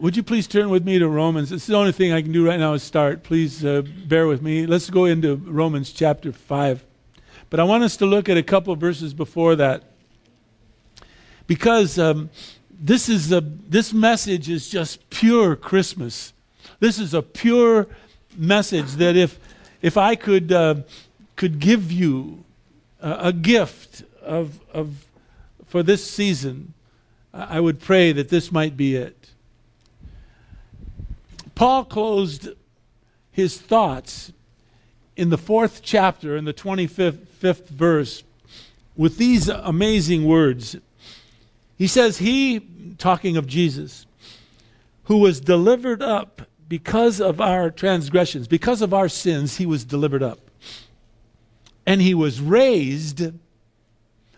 Would you please turn with me to Romans? It's the only thing I can do right now is start. Please uh, bear with me. Let's go into Romans chapter 5. But I want us to look at a couple verses before that. Because um, this, is a, this message is just pure Christmas. This is a pure message that if, if I could, uh, could give you a, a gift of, of, for this season, I would pray that this might be it. Paul closed his thoughts in the fourth chapter, in the 25th verse, with these amazing words. He says, He, talking of Jesus, who was delivered up because of our transgressions, because of our sins, he was delivered up. And he was raised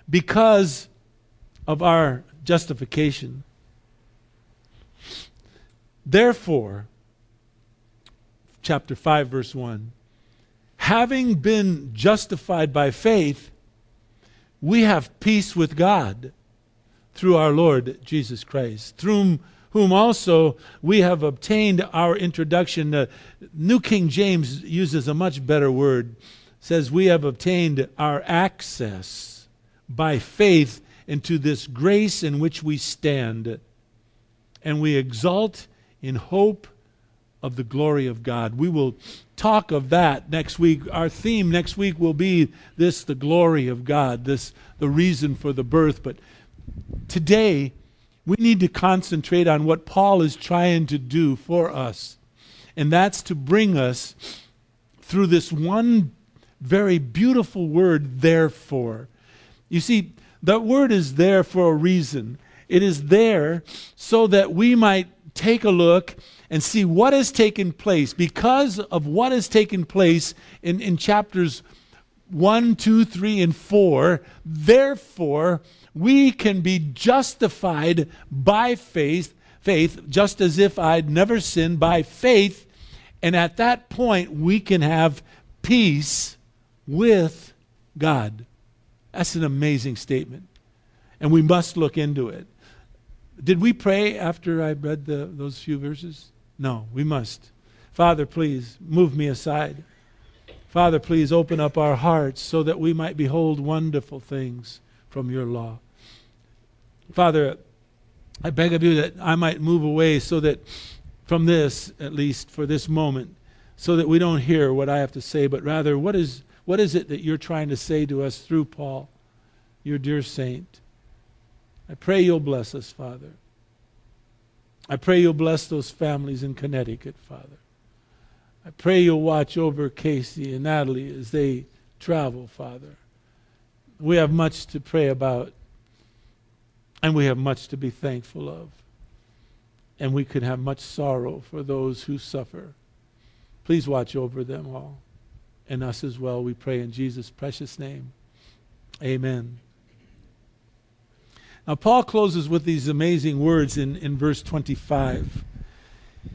because of our justification. Therefore, chapter 5, verse 1. Having been justified by faith, we have peace with God through our Lord Jesus Christ, through whom also we have obtained our introduction. The New King James uses a much better word, says we have obtained our access by faith into this grace in which we stand, and we exult in hope of the glory of God. We will talk of that next week. Our theme next week will be this the glory of God, this the reason for the birth. But today, we need to concentrate on what Paul is trying to do for us. And that's to bring us through this one very beautiful word, therefore. You see, that word is there for a reason. It is there so that we might take a look and see what has taken place because of what has taken place in, in chapters 1, 2, 3, and 4. Therefore, we can be justified by faith, faith, just as if I'd never sinned by faith. And at that point, we can have peace with God. That's an amazing statement. And we must look into it. Did we pray after I read the, those few verses? No, we must. Father, please move me aside. Father, please open up our hearts so that we might behold wonderful things from your law. Father, I beg of you that I might move away so that from this, at least for this moment, so that we don't hear what I have to say, but rather, what is, what is it that you're trying to say to us through Paul, your dear saint? I pray you'll bless us, Father. I pray you'll bless those families in Connecticut, Father. I pray you'll watch over Casey and Natalie as they travel, Father. We have much to pray about, and we have much to be thankful of. And we could have much sorrow for those who suffer. Please watch over them all, and us as well, we pray in Jesus' precious name. Amen. Now, Paul closes with these amazing words in, in verse 25.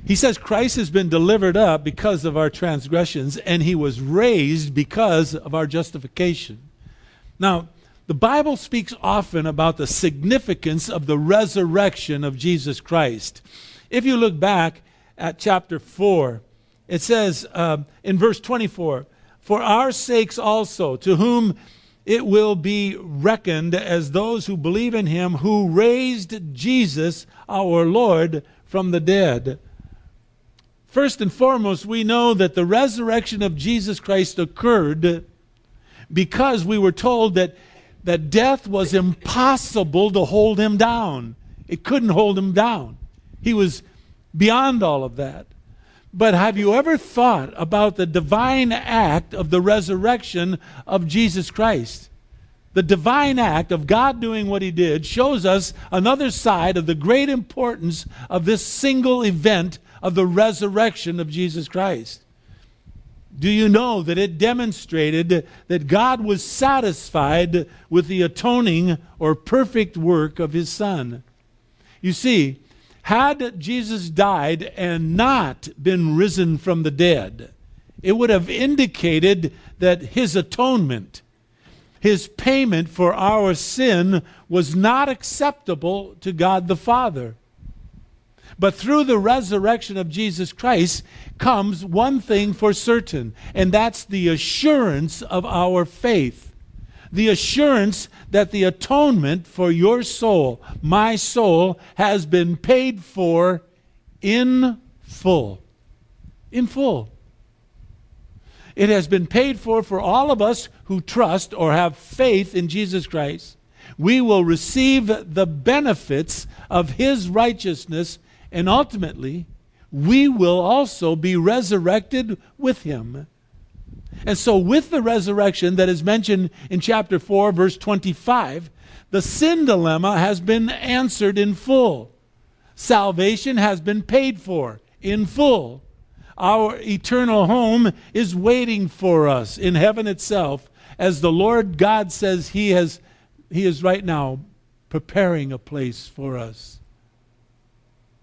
He says, Christ has been delivered up because of our transgressions, and he was raised because of our justification. Now, the Bible speaks often about the significance of the resurrection of Jesus Christ. If you look back at chapter 4, it says uh, in verse 24, For our sakes also, to whom it will be reckoned as those who believe in him who raised Jesus, our Lord, from the dead. First and foremost, we know that the resurrection of Jesus Christ occurred because we were told that, that death was impossible to hold him down. It couldn't hold him down. He was beyond all of that. But have you ever thought about the divine act of the resurrection of Jesus Christ? The divine act of God doing what he did shows us another side of the great importance of this single event of the resurrection of Jesus Christ. Do you know that it demonstrated that God was satisfied with the atoning or perfect work of his Son? You see, had Jesus died and not been risen from the dead, it would have indicated that his atonement, his payment for our sin, was not acceptable to God the Father. But through the resurrection of Jesus Christ comes one thing for certain, and that's the assurance of our faith. The assurance that the atonement for your soul, my soul, has been paid for in full. In full. It has been paid for for all of us who trust or have faith in Jesus Christ. We will receive the benefits of his righteousness and ultimately, we will also be resurrected with him. And so, with the resurrection that is mentioned in chapter 4, verse 25, the sin dilemma has been answered in full. Salvation has been paid for in full. Our eternal home is waiting for us in heaven itself, as the Lord God says He, has, he is right now preparing a place for us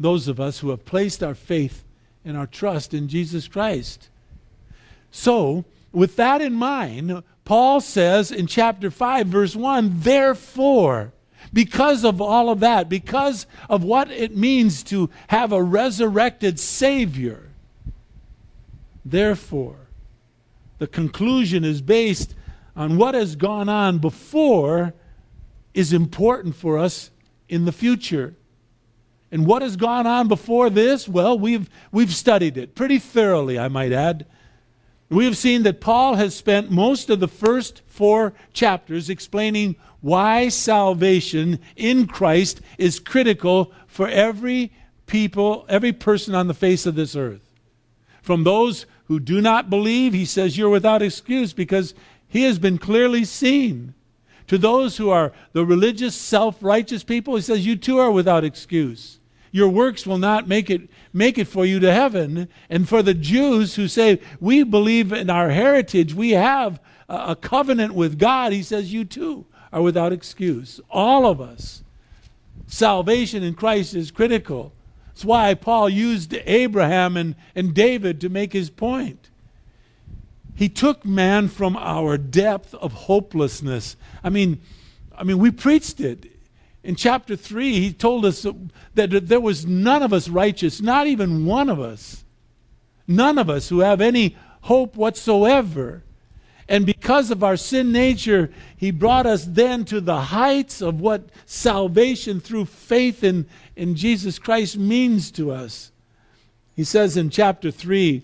those of us who have placed our faith and our trust in Jesus Christ. So, with that in mind, Paul says in chapter 5, verse 1, therefore, because of all of that, because of what it means to have a resurrected Savior, therefore, the conclusion is based on what has gone on before is important for us in the future. And what has gone on before this? Well, we've, we've studied it pretty thoroughly, I might add. We have seen that Paul has spent most of the first four chapters explaining why salvation in Christ is critical for every people, every person on the face of this earth. From those who do not believe, he says, You're without excuse because he has been clearly seen. To those who are the religious, self righteous people, he says, You too are without excuse. Your works will not make it make it for you to heaven. And for the Jews who say, We believe in our heritage, we have a, covenant with God, he says, You too are without excuse. All of us. Salvation in Christ is critical. That's why Paul used Abraham and, and David to make his point. He took man from our depth of hopelessness. I mean, I mean, we preached it in chapter 3, he told us that there was none of us righteous, not even one of us. None of us who have any hope whatsoever. And because of our sin nature, he brought us then to the heights of what salvation through faith in, in Jesus Christ means to us. He says in chapter 3,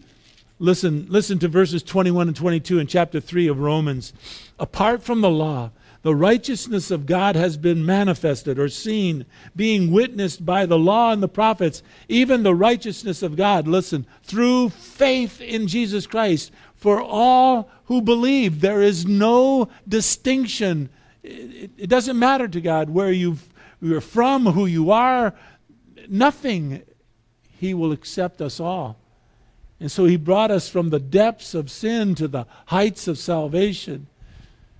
listen, listen to verses 21 and 22 in chapter 3 of Romans. Apart from the law, the righteousness of God has been manifested or seen, being witnessed by the law and the prophets, even the righteousness of God, listen, through faith in Jesus Christ. For all who believe, there is no distinction. It, it doesn't matter to God where you've, you're from, who you are, nothing. He will accept us all. And so he brought us from the depths of sin to the heights of salvation.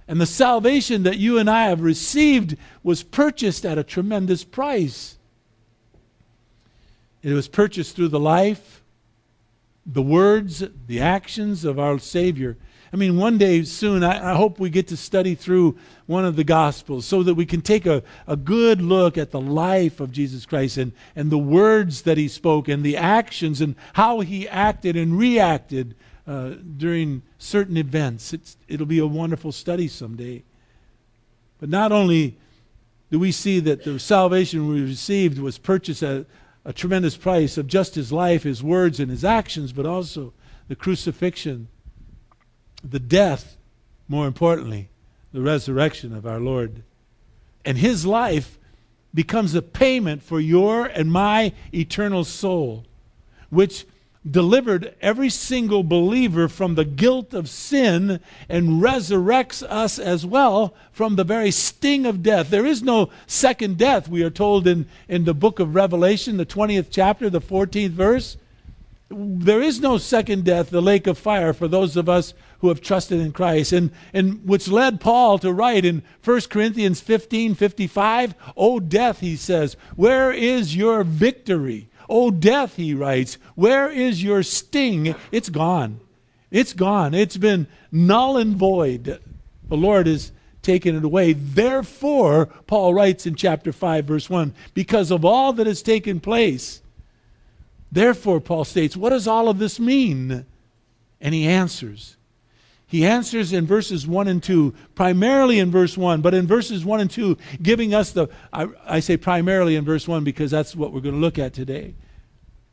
And the salvation that you and I have received was purchased at a tremendous price. It was purchased through the life, the words, the actions of our Savior. I mean, one day soon, I, I, hope we get to study through one of the Gospels so that we can take a, a good look at the life of Jesus Christ and, and the words that he spoke and the actions and how he acted and reacted uh, during certain events. It's, it'll be a wonderful study someday. But not only do we see that the salvation we received was purchased at a tremendous price of just his life, his words, and his actions, but also the crucifixion, the death, more importantly, the resurrection of our Lord. And his life becomes a payment for your and my eternal soul, which delivered every single believer from the guilt of sin and resurrects us as well from the very sting of death. There is no second death, we are told in, in the book of Revelation, the 20th chapter, the 14th verse. There is no second death, the lake of fire, for those of us who have trusted in Christ. And, and which led Paul to write in 1 Corinthians 15 55, O death, he says, where is your victory? O death, he writes, where is your sting? It's gone. It's gone. It's been null and void. The Lord has taken it away. Therefore, Paul writes in chapter 5, verse 1, because of all that has taken place, Therefore, Paul states, what does all of this mean? And he answers. He answers in verses 1 and 2, primarily in verse 1, but in verses 1 and 2, giving us the, I, I say primarily in verse 1 because that's what we're going to look at today.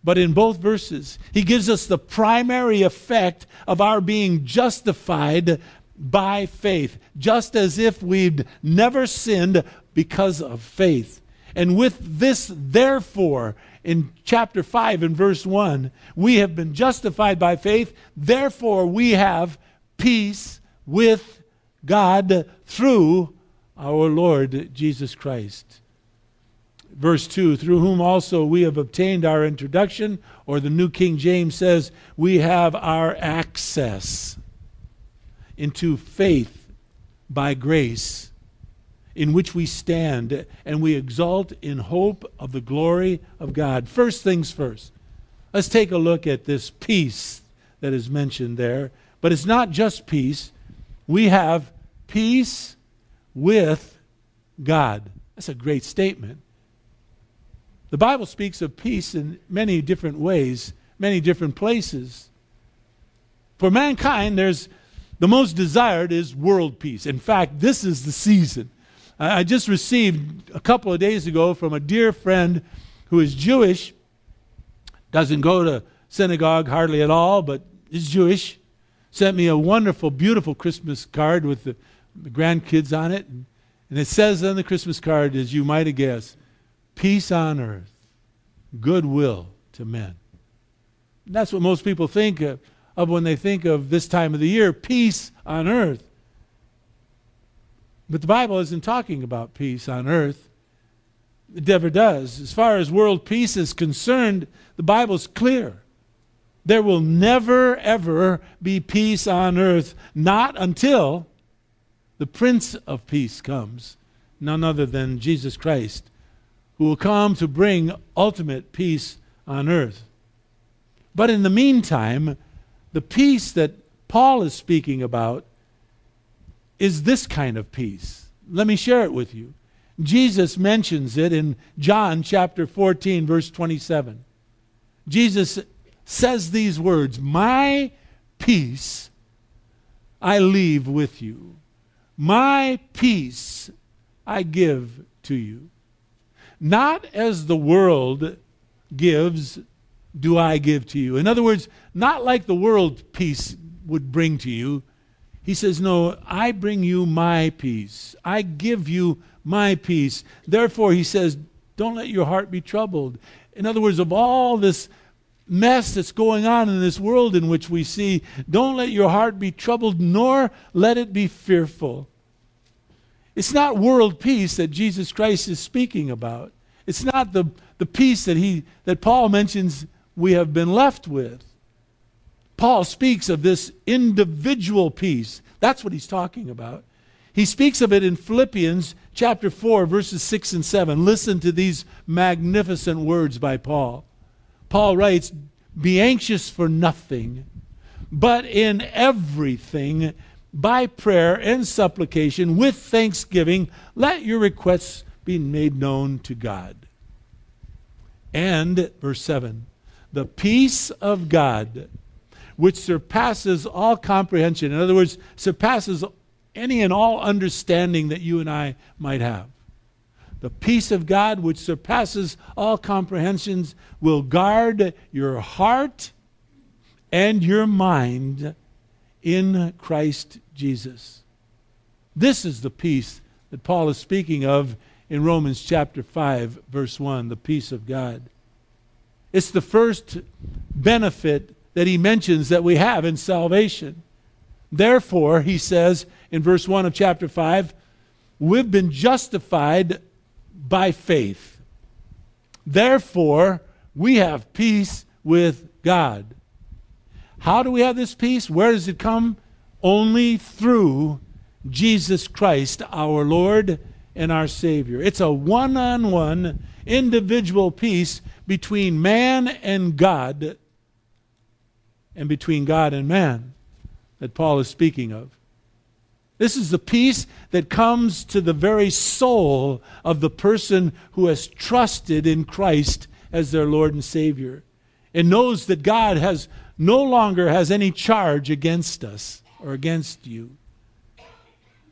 But in both verses, he gives us the primary effect of our being justified by faith, just as if we'd never sinned because of faith. And with this, therefore, in chapter 5 and verse 1, we have been justified by faith, therefore we have peace with God through our Lord Jesus Christ. Verse 2 Through whom also we have obtained our introduction, or the New King James says, we have our access into faith by grace, in which we stand and we exalt in hope of the glory of God. First things first, let's take a look at this peace that is mentioned there but it's not just peace. We have peace with God. That's a great statement. The Bible speaks of peace in many different ways, many different places. For mankind, there's the most desired is world peace. In fact, this is the season. I just received a couple of days ago from a dear friend who is Jewish, doesn't go to synagogue hardly at all, but is Jewish sent me a wonderful, beautiful Christmas card with the, grandkids on it. And, and it says on the Christmas card, as you might have guessed, peace on earth, goodwill to men. And that's what most people think of, of when they think of this time of the year peace on earth. But the Bible isn't talking about peace on earth. It never does. As far as world peace is concerned, the Bible's clear. There will never, ever be peace on earth, not until the Prince of Peace comes, none other than Jesus Christ, who will come to bring ultimate peace on earth. But in the meantime, the peace that Paul is speaking about is this kind of peace. Let me share it with you. Jesus mentions it in John chapter 14, verse 27. Jesus says these words My peace I leave with you, my peace I give to you. Not as the world gives, do I give to you. In other words, not like the world peace would bring to you. He says, No, I bring you my peace. I give you my peace. Therefore, he says, Don't let your heart be troubled. In other words, of all this mess that's going on in this world in which we see. Don't let your heart be troubled, nor let it be fearful. It's not world peace that Jesus Christ is speaking about. It's not the, the peace that, he, that Paul mentions we have been left with. Paul speaks of this individual peace. That's what he's talking about. He speaks of it in Philippians chapter 4, verses 6 and 7. Listen to these magnificent words by Paul. Paul writes, Be anxious for nothing, but in everything, by prayer and supplication, with thanksgiving, let your requests be made known to God. And, verse 7, the peace of God, which surpasses all comprehension, in other words, surpasses any and all understanding that you and I might have the peace of God, which surpasses all comprehensions, will guard your heart and your mind in Christ Jesus. This is the peace that Paul is speaking of in Romans chapter 5, verse 1, the peace of God. It's the first benefit that he mentions that we have in salvation. Therefore, he says in verse 1 of chapter 5, we've been justified by faith. Therefore, we have peace with God. How do we have this peace? Where does it come? Only through Jesus Christ, our Lord and our Savior. It's a one on one individual peace between man and God and between God and man that Paul is speaking of. This is the peace that comes to the very soul of the person who has trusted in Christ as their Lord and Savior. and knows that God has no longer has any charge against us or against you.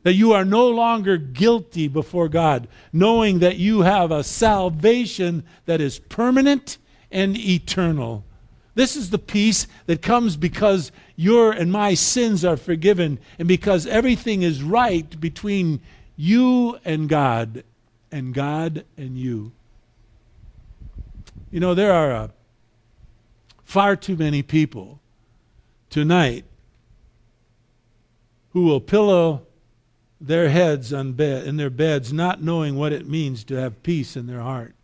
That you are no longer guilty before God, knowing that you have a salvation that is permanent and eternal. This is the peace that comes because your and my sins are forgiven and because everything is right between you and God and God and you. You know, there are uh, far too many people tonight who will pillow their heads on in their beds not knowing what it means to have peace in their heart.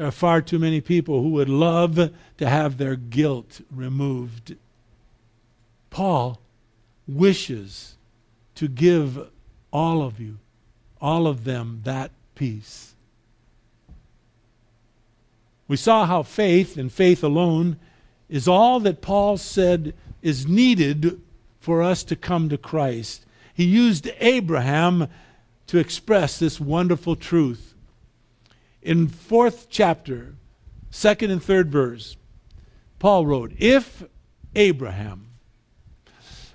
There are far too many people who would love to have their guilt removed. Paul wishes to give all of you, all of them, that peace. We saw how faith and faith alone is all that Paul said is needed for us to come to Christ. He used Abraham to express this wonderful truth in fourth chapter, second and third verse, Paul wrote, If Abraham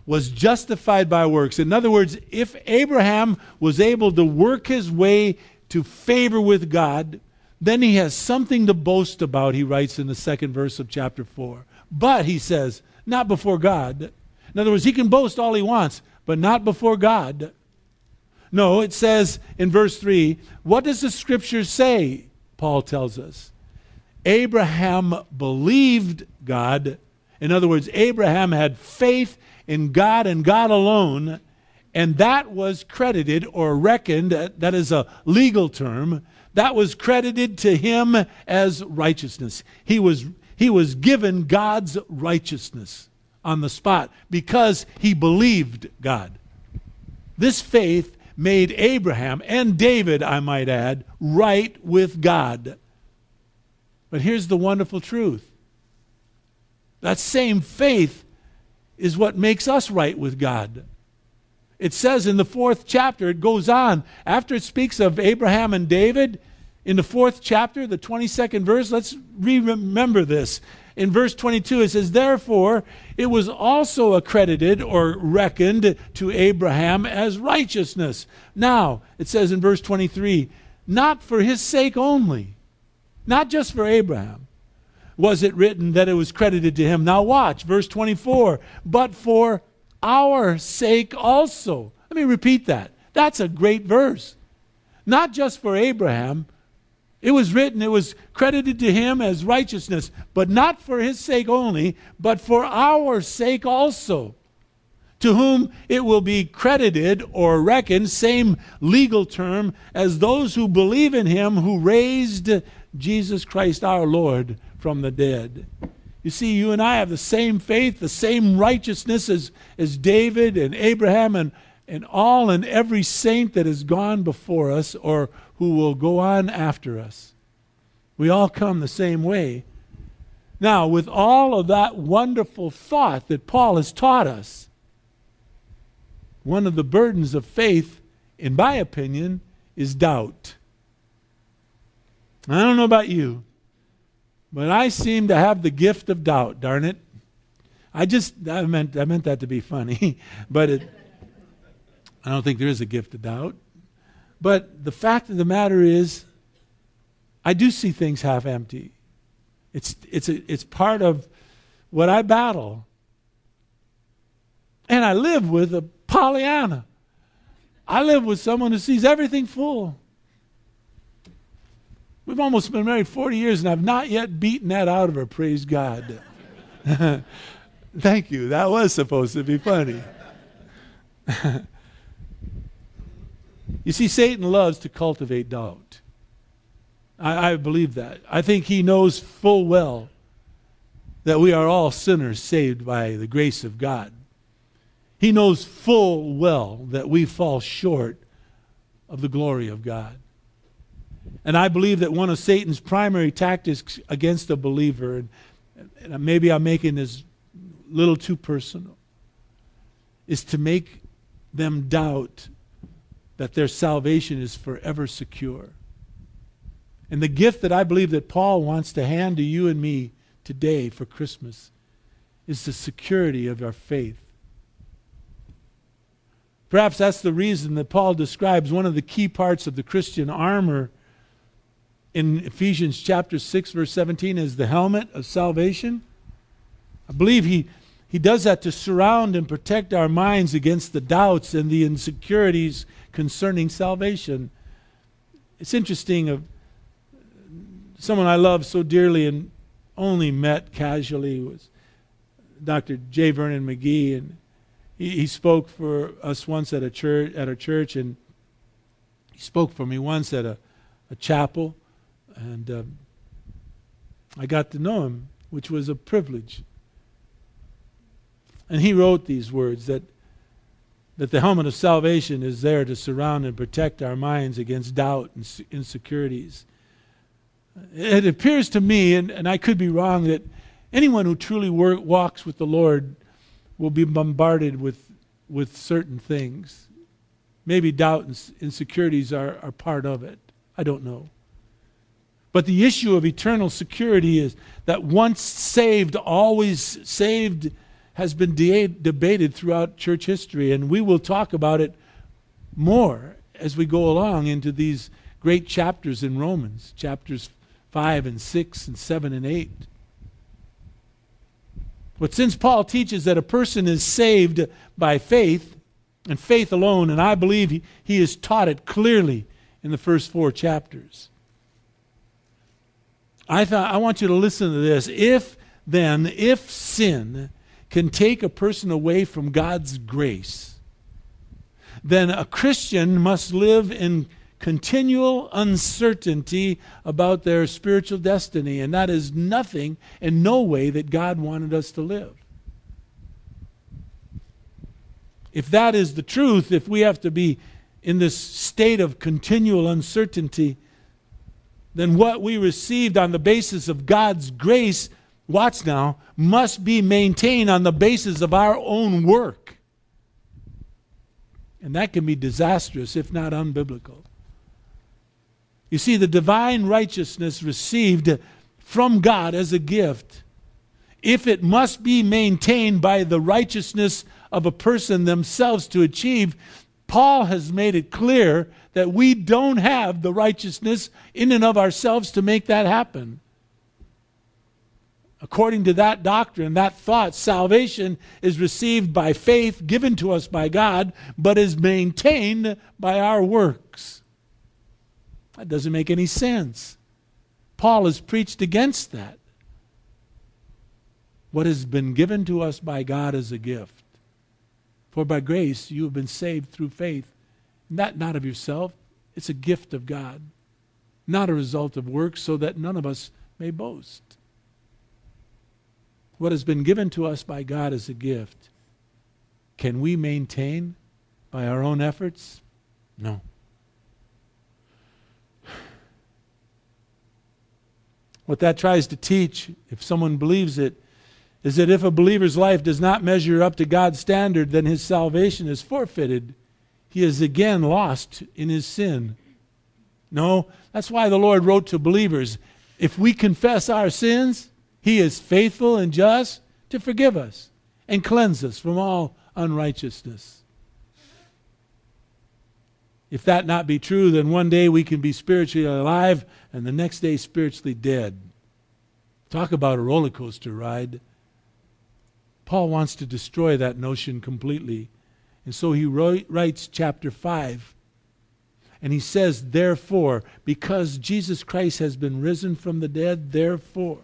was justified by works, in other words, if Abraham was able to work his way to favor with God, then he has something to boast about, he writes in the second verse of chapter 4. But, he says, not before God. In other words, he can boast all he wants, but not before God. No, it says in verse 3 what does the scripture say? Paul tells us. Abraham believed God. In other words, Abraham had faith in God and God alone, and that was credited or reckoned, uh, that is a legal term, that was credited to him as righteousness. He was, he was given God's righteousness on the spot because he believed God. This faith made Abraham and David, I might add, right with God. But here's the wonderful truth that same faith is what makes us right with God. It says in the fourth chapter, it goes on, after it speaks of Abraham and David, in the fourth chapter, the 22nd verse, let's re remember this in verse 22, it says, Therefore, it was also accredited or reckoned to Abraham as righteousness. Now, it says in verse 23, not for his sake only, not just for Abraham, was it written that it was credited to him. Now, watch, verse 24, but for our sake also. Let me repeat that. That's a great verse. Not just for Abraham, it was written, it was credited to him as righteousness, but not for his sake only, but for our sake also. To whom it will be credited or reckoned, same legal term, as those who believe in him who raised Jesus Christ our Lord from the dead. You see, you and I have the same faith, the same righteousness as, as David and Abraham and, and all and every saint that has gone before us or who will go on after us. We all come the same way. Now, with all of that wonderful thought that Paul has taught us, one of the burdens of faith, in my opinion, is doubt. I don't know about you, but I seem to have the gift of doubt, darn it. I just, I meant, I meant that to be funny, but it, I don't think there is a gift of doubt. But the fact of the matter is, I do see things half empty. It's, it's, a, it's part of what I battle. And I live with a Pollyanna. I live with someone who sees everything full. We've almost been married 40 years, and I've not yet beaten that out of her, praise God. Thank you. That was supposed to be funny. You see, Satan loves to cultivate doubt. I, I, believe that. I think he knows full well that we are all sinners saved by the grace of God. He knows full well that we fall short of the glory of God. And I believe that one of Satan's primary tactics against a believer, and, and maybe I'm making this a little too personal, is to make them doubt that their salvation is forever secure. And the gift that I believe that Paul wants to hand to you and me today for Christmas is the security of our faith. Perhaps that's the reason that Paul describes one of the key parts of the Christian armor in Ephesians chapter 6 verse 17 as the helmet of salvation. I believe he he does that to surround and protect our minds against the doubts and the insecurities concerning salvation. It's interesting of someone I love so dearly and only met casually was Dr. J. Vernon McGee, and he, he spoke for us once at a church at a church, and he spoke for me once at a, a chapel, and um, I got to know him, which was a privilege. And he wrote these words that that the helmet of salvation is there to surround and protect our minds against doubt and insecurities. It appears to me, and, and I could be wrong, that anyone who truly work, walks with the Lord will be bombarded with, with certain things. Maybe doubt and insecurities are, are part of it. I don't know. But the issue of eternal security is that once saved, always saved has been de- debated throughout church history, and we will talk about it more as we go along into these great chapters in Romans, chapters 5 and 6 and 7 and 8. But since Paul teaches that a person is saved by faith, and faith alone, and I believe he, he has taught it clearly in the first four chapters. I thought I want you to listen to this. If then, if sin can take a person away from God's grace, then a Christian must live in continual uncertainty about their spiritual destiny. And that is nothing and no way that God wanted us to live. If that is the truth, if we have to be in this state of continual uncertainty, then what we received on the basis of God's grace watch now, must be maintained on the basis of our own work. And that can be disastrous, if not unbiblical. You see, the divine righteousness received from God as a gift, if it must be maintained by the righteousness of a person themselves to achieve, Paul has made it clear that we don't have the righteousness in and of ourselves to make that happen. According to that doctrine, that thought, salvation is received by faith given to us by God, but is maintained by our works. That doesn't make any sense. Paul has preached against that. What has been given to us by God is a gift. For by grace you have been saved through faith. That not of yourself, it's a gift of God, not a result of works, so that none of us may boast. What has been given to us by God as a gift, can we maintain by our own efforts? No. What that tries to teach, if someone believes it, is that if a believer's life does not measure up to God's standard, then his salvation is forfeited. He is again lost in his sin. No, that's why the Lord wrote to believers if we confess our sins, he is faithful and just to forgive us and cleanse us from all unrighteousness. If that not be true, then one day we can be spiritually alive and the next day spiritually dead. Talk about a roller coaster ride. Paul wants to destroy that notion completely. And so he writes chapter 5. And he says, Therefore, because Jesus Christ has been risen from the dead, therefore,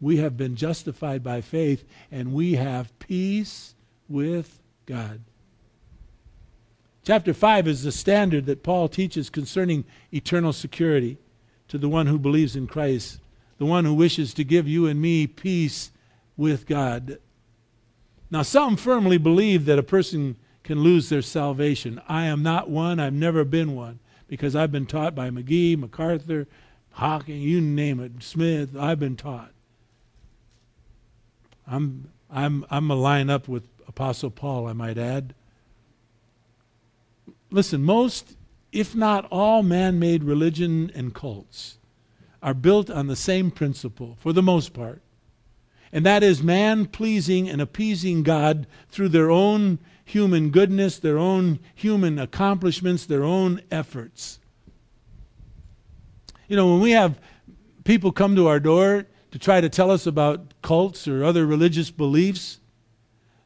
we have been justified by faith and we have peace with God. Chapter 5 is the standard that Paul teaches concerning eternal security to the one who believes in Christ, the one who wishes to give you and me peace with God. Now, some firmly believe that a person can lose their salvation. I am not one, I've never been one, because I've been taught by McGee, MacArthur, Hocking, you name it, Smith, I've been taught. I'm, I'm, I'm a line up with Apostle Paul, I might add. Listen, most, if not all, man made religion and cults are built on the same principle for the most part. And that is man pleasing and appeasing God through their own human goodness, their own human accomplishments, their own efforts. You know, when we have people come to our door to try to tell us about cults or other religious beliefs,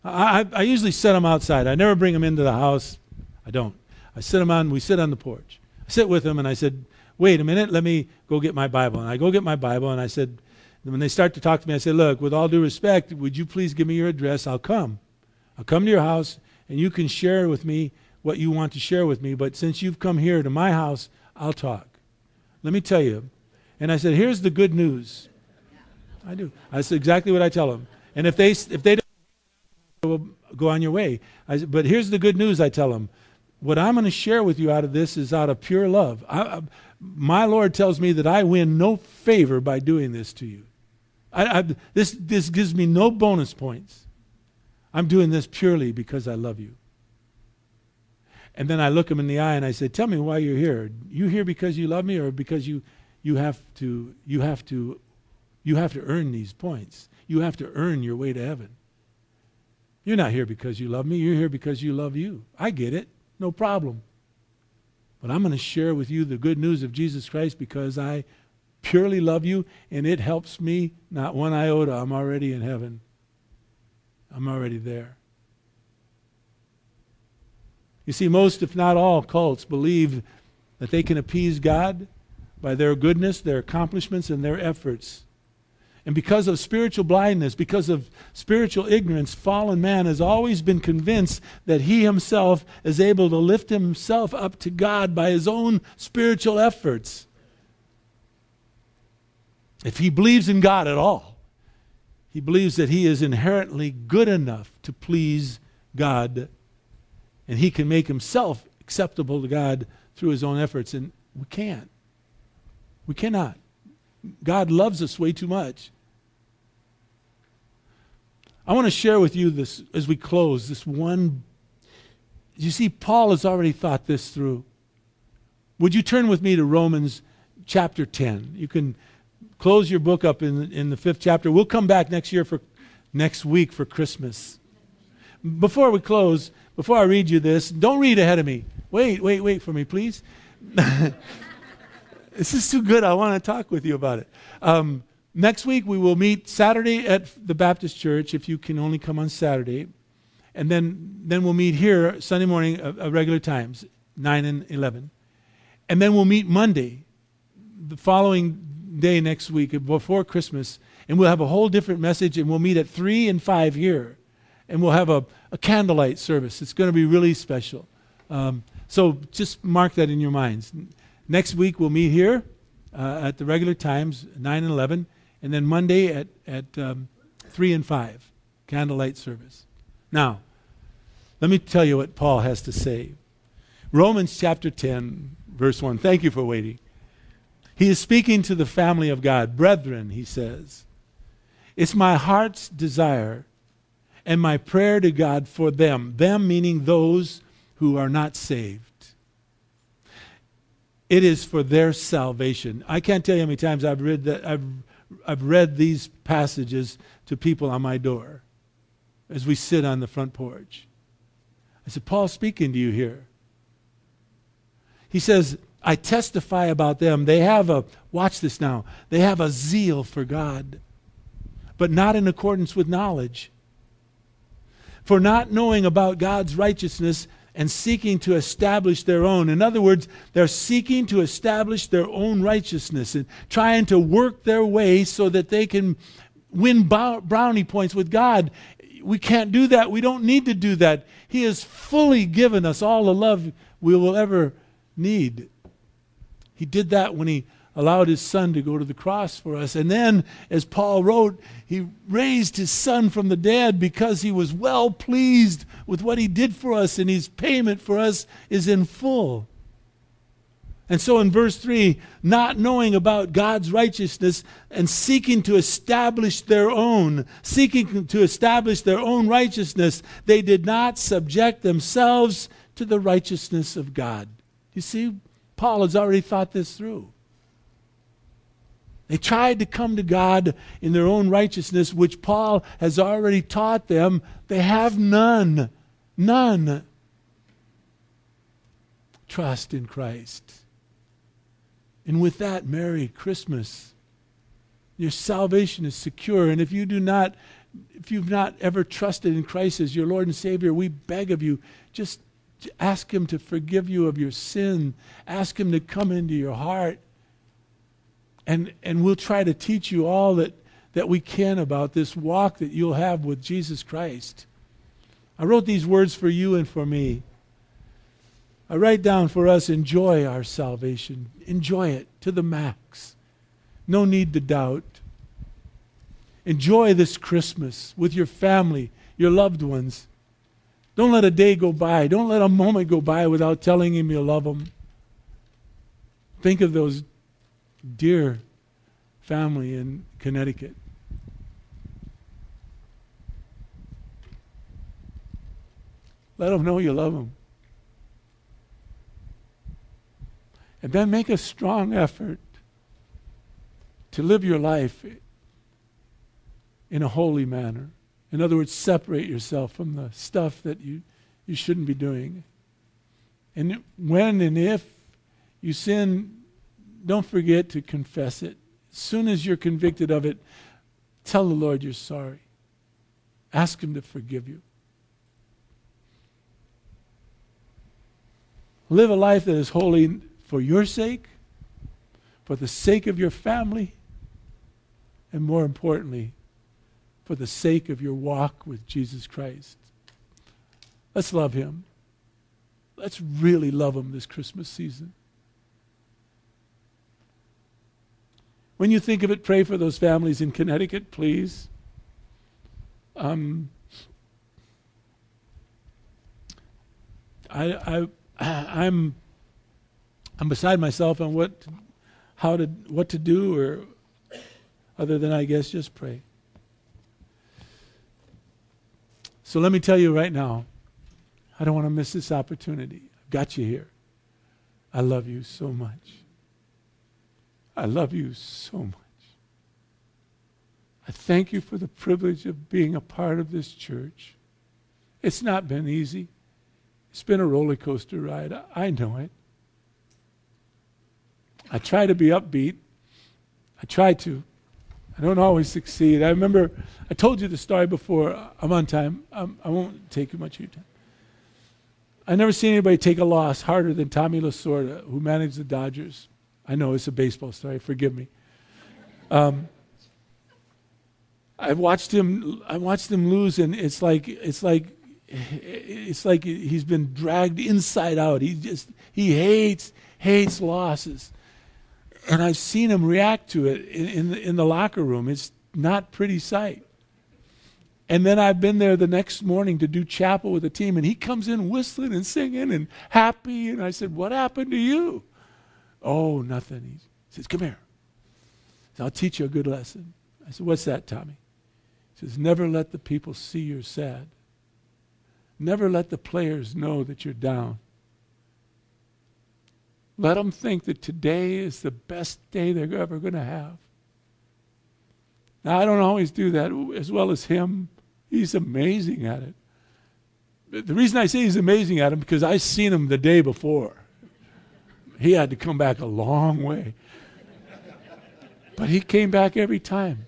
I, I, usually set them outside. I never bring them into the house. I don't. I sit them on, we sit on the porch. I sit with them and I said, wait a minute, let me go get my Bible. And I go get my Bible and I said, when they start to talk to me, I say, look, with all due respect, would you please give me your address? I'll come. I'll come to your house and you can share with me what you want to share with me. But since you've come here to my house, I'll talk. Let me tell you. And I said, here's the good news. I do. That's exactly what I tell them. And if they if they don't, go on your way. I, but here's the good news. I tell them, what I'm going to share with you out of this is out of pure love. I, I, my Lord tells me that I win no favor by doing this to you. this this gives me no bonus points. I'm doing this purely because I love you. And then I look him in the eye and I say, "Tell me why you're here. You here because you love me, or because you you have to you have to you have to earn these points. You have to earn your way to heaven. You're not here because you love me. You're here because you love you. I get it. No problem. But I'm going to share with you the good news of Jesus Christ because I purely love you and it helps me not one iota. I'm already in heaven. I'm already there. You see, most, if not all, cults believe that they can appease God by their goodness, their accomplishments, and their efforts. And because of spiritual blindness, because of spiritual ignorance, fallen man has always been convinced that he himself is able to lift himself up to God by his own spiritual efforts. If he believes in God at all, he believes that he is inherently good enough to please God and he can make himself acceptable to God through his own efforts. And we can't. We cannot. God loves us way too much. I want to share with you this as we close this one. You see, Paul has already thought this through. Would you turn with me to Romans chapter 10? You can close your book up in, in the fifth chapter. We'll come back next year for next week for Christmas. Before we close, before I read you this, don't read ahead of me. Wait, wait, wait for me, please. this is too good. I want to talk with you about it. Um, Next week, we will meet Saturday at the Baptist Church, if you can only come on Saturday. And then, then we'll meet here Sunday morning at, regular times, 9 and 11. And then we'll meet Monday, the following day next week, before Christmas. And we'll have a whole different message, and we'll meet at 3 and 5 here. And we'll have a, a candlelight service. It's going to be really special. Um, so just mark that in your minds. Next week, we'll meet here uh, at the regular times, 9 and 11 and then Monday at, at um, 3 and 5, candlelight service. Now, let me tell you what Paul has to say. Romans chapter 10, verse 1. Thank you for waiting. He is speaking to the family of God. Brethren, he says, it's my heart's desire and my prayer to God for them, them meaning those who are not saved. It is for their salvation. I can't tell you how many times I've read that I've I've read these passages to people on my door as we sit on the front porch. I said, Paul's speaking to you here. He says, I testify about them. They have a, watch this now, they have a zeal for God, but not in accordance with knowledge. For not knowing about God's righteousness, and seeking to establish their own. In other words, they're seeking to establish their own righteousness and trying to work their way so that they can win brownie points with God. We can't do that. We don't need to do that. He has fully given us all the love we will ever need. He did that when He allowed his son to go to the cross for us. And then, as Paul wrote, he raised his son from the dead because he was well pleased with what he did for us, and his payment for us is in full. And so in verse 3, not knowing about God's righteousness and seeking to establish their own, seeking to establish their own righteousness, they did not subject themselves to the righteousness of God. You see, Paul has already thought this through. They tried to come to God in their own righteousness, which Paul has already taught them. They have none. None. Trust in Christ. And with that, Merry Christmas. Your salvation is secure. And if you do not, if you've not ever trusted in Christ as your Lord and Savior, we beg of you, just ask Him to forgive you of your sin. Ask Him to come into your heart. And, and we'll try to teach you all that, that we can about this walk that you'll have with Jesus Christ. I wrote these words for you and for me. I write down for us enjoy our salvation. Enjoy it to the max. No need to doubt. Enjoy this Christmas with your family, your loved ones. Don't let a day go by. Don't let a moment go by without telling him you love him. Think of those dear family in Connecticut. Let them know you love them. And then make a strong effort to live your life in a holy manner. In other words, separate yourself from the stuff that you, you shouldn't be doing. And when and if you sin, don't forget to confess it. As soon as you're convicted of it, tell the Lord you're sorry. Ask Him to forgive you. Live a life that is holy for your sake, for the sake of your family, and more importantly, for the sake of your walk with Jesus Christ. Let's love Him. Let's really love Him this Christmas season. When you think of it, pray for those families in Connecticut, please. Um, I, I, I'm, I'm beside myself on what, how to, what to do, or other than I guess just pray. So let me tell you right now, I don't want to miss this opportunity. I've got you here. I love you so much. I love you so much. I thank you for the privilege of being a part of this church. It's not been easy. It's been a roller coaster ride. I know it. I try to be upbeat. I try to. I don't always succeed. I remember I told you the story before. I'm on time. I'm, I will not take much of your time. I never seen anybody take a loss harder than Tommy Lasorda, who managed the Dodgers. I know it's a baseball story. Forgive me. Um, I've watched him. I watched him lose, and it's like it's like it's like he's been dragged inside out. He just he hates hates losses, and I've seen him react to it in, in the, in the locker room. It's not pretty sight. And then I've been there the next morning to do chapel with the team, and he comes in whistling and singing and happy. And I said, "What happened to you?" Oh, nothing. He says, Come here. Says, I'll teach you a good lesson. I said, What's that, Tommy? He says, Never let the people see you're sad. Never let the players know that you're down. Let them think that today is the best day they're ever going to have. Now, I don't always do that as well as him. He's amazing at it. The reason I say he's amazing at it because I've seen him the day before. He had to come back a long way. But he came back every time.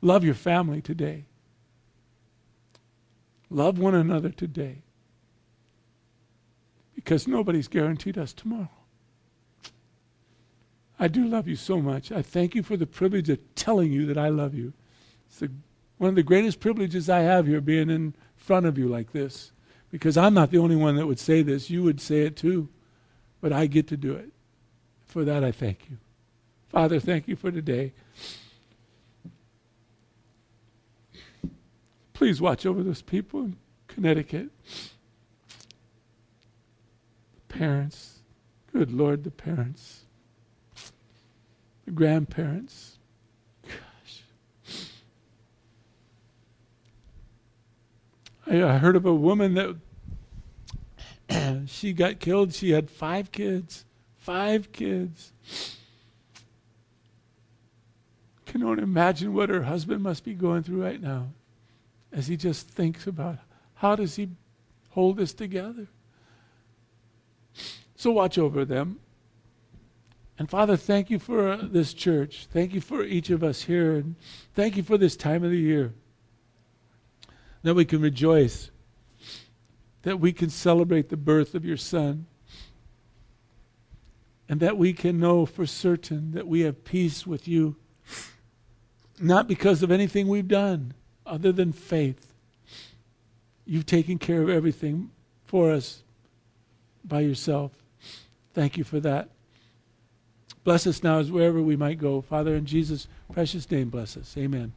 Love your family today. Love one another today. Because nobody's guaranteed us tomorrow. I do love you so much. I thank you for the privilege of telling you that I love you. It's the, one of the greatest privileges I have here, being in front of you like this. Because I'm not the only one that would say this. You would say it too. But I get to do it. For that, I thank you. Father, thank you for today. Please watch over those people in Connecticut. The parents. Good Lord, the parents. The grandparents. I, heard of a woman that she got killed. She had five kids. Five kids. Can only imagine what her husband must be going through right now as he just thinks about how does he hold this together. So watch over them. And Father, thank you for this church. Thank you for each of us here. And thank you for this time of the year that we can rejoice, that we can celebrate the birth of your Son, and that we can know for certain that we have peace with you, not because of anything we've done other than faith. You've taken care of everything for us by yourself. Thank you for that. Bless us now as wherever we might go. Father, in Jesus' precious name, bless us. Amen.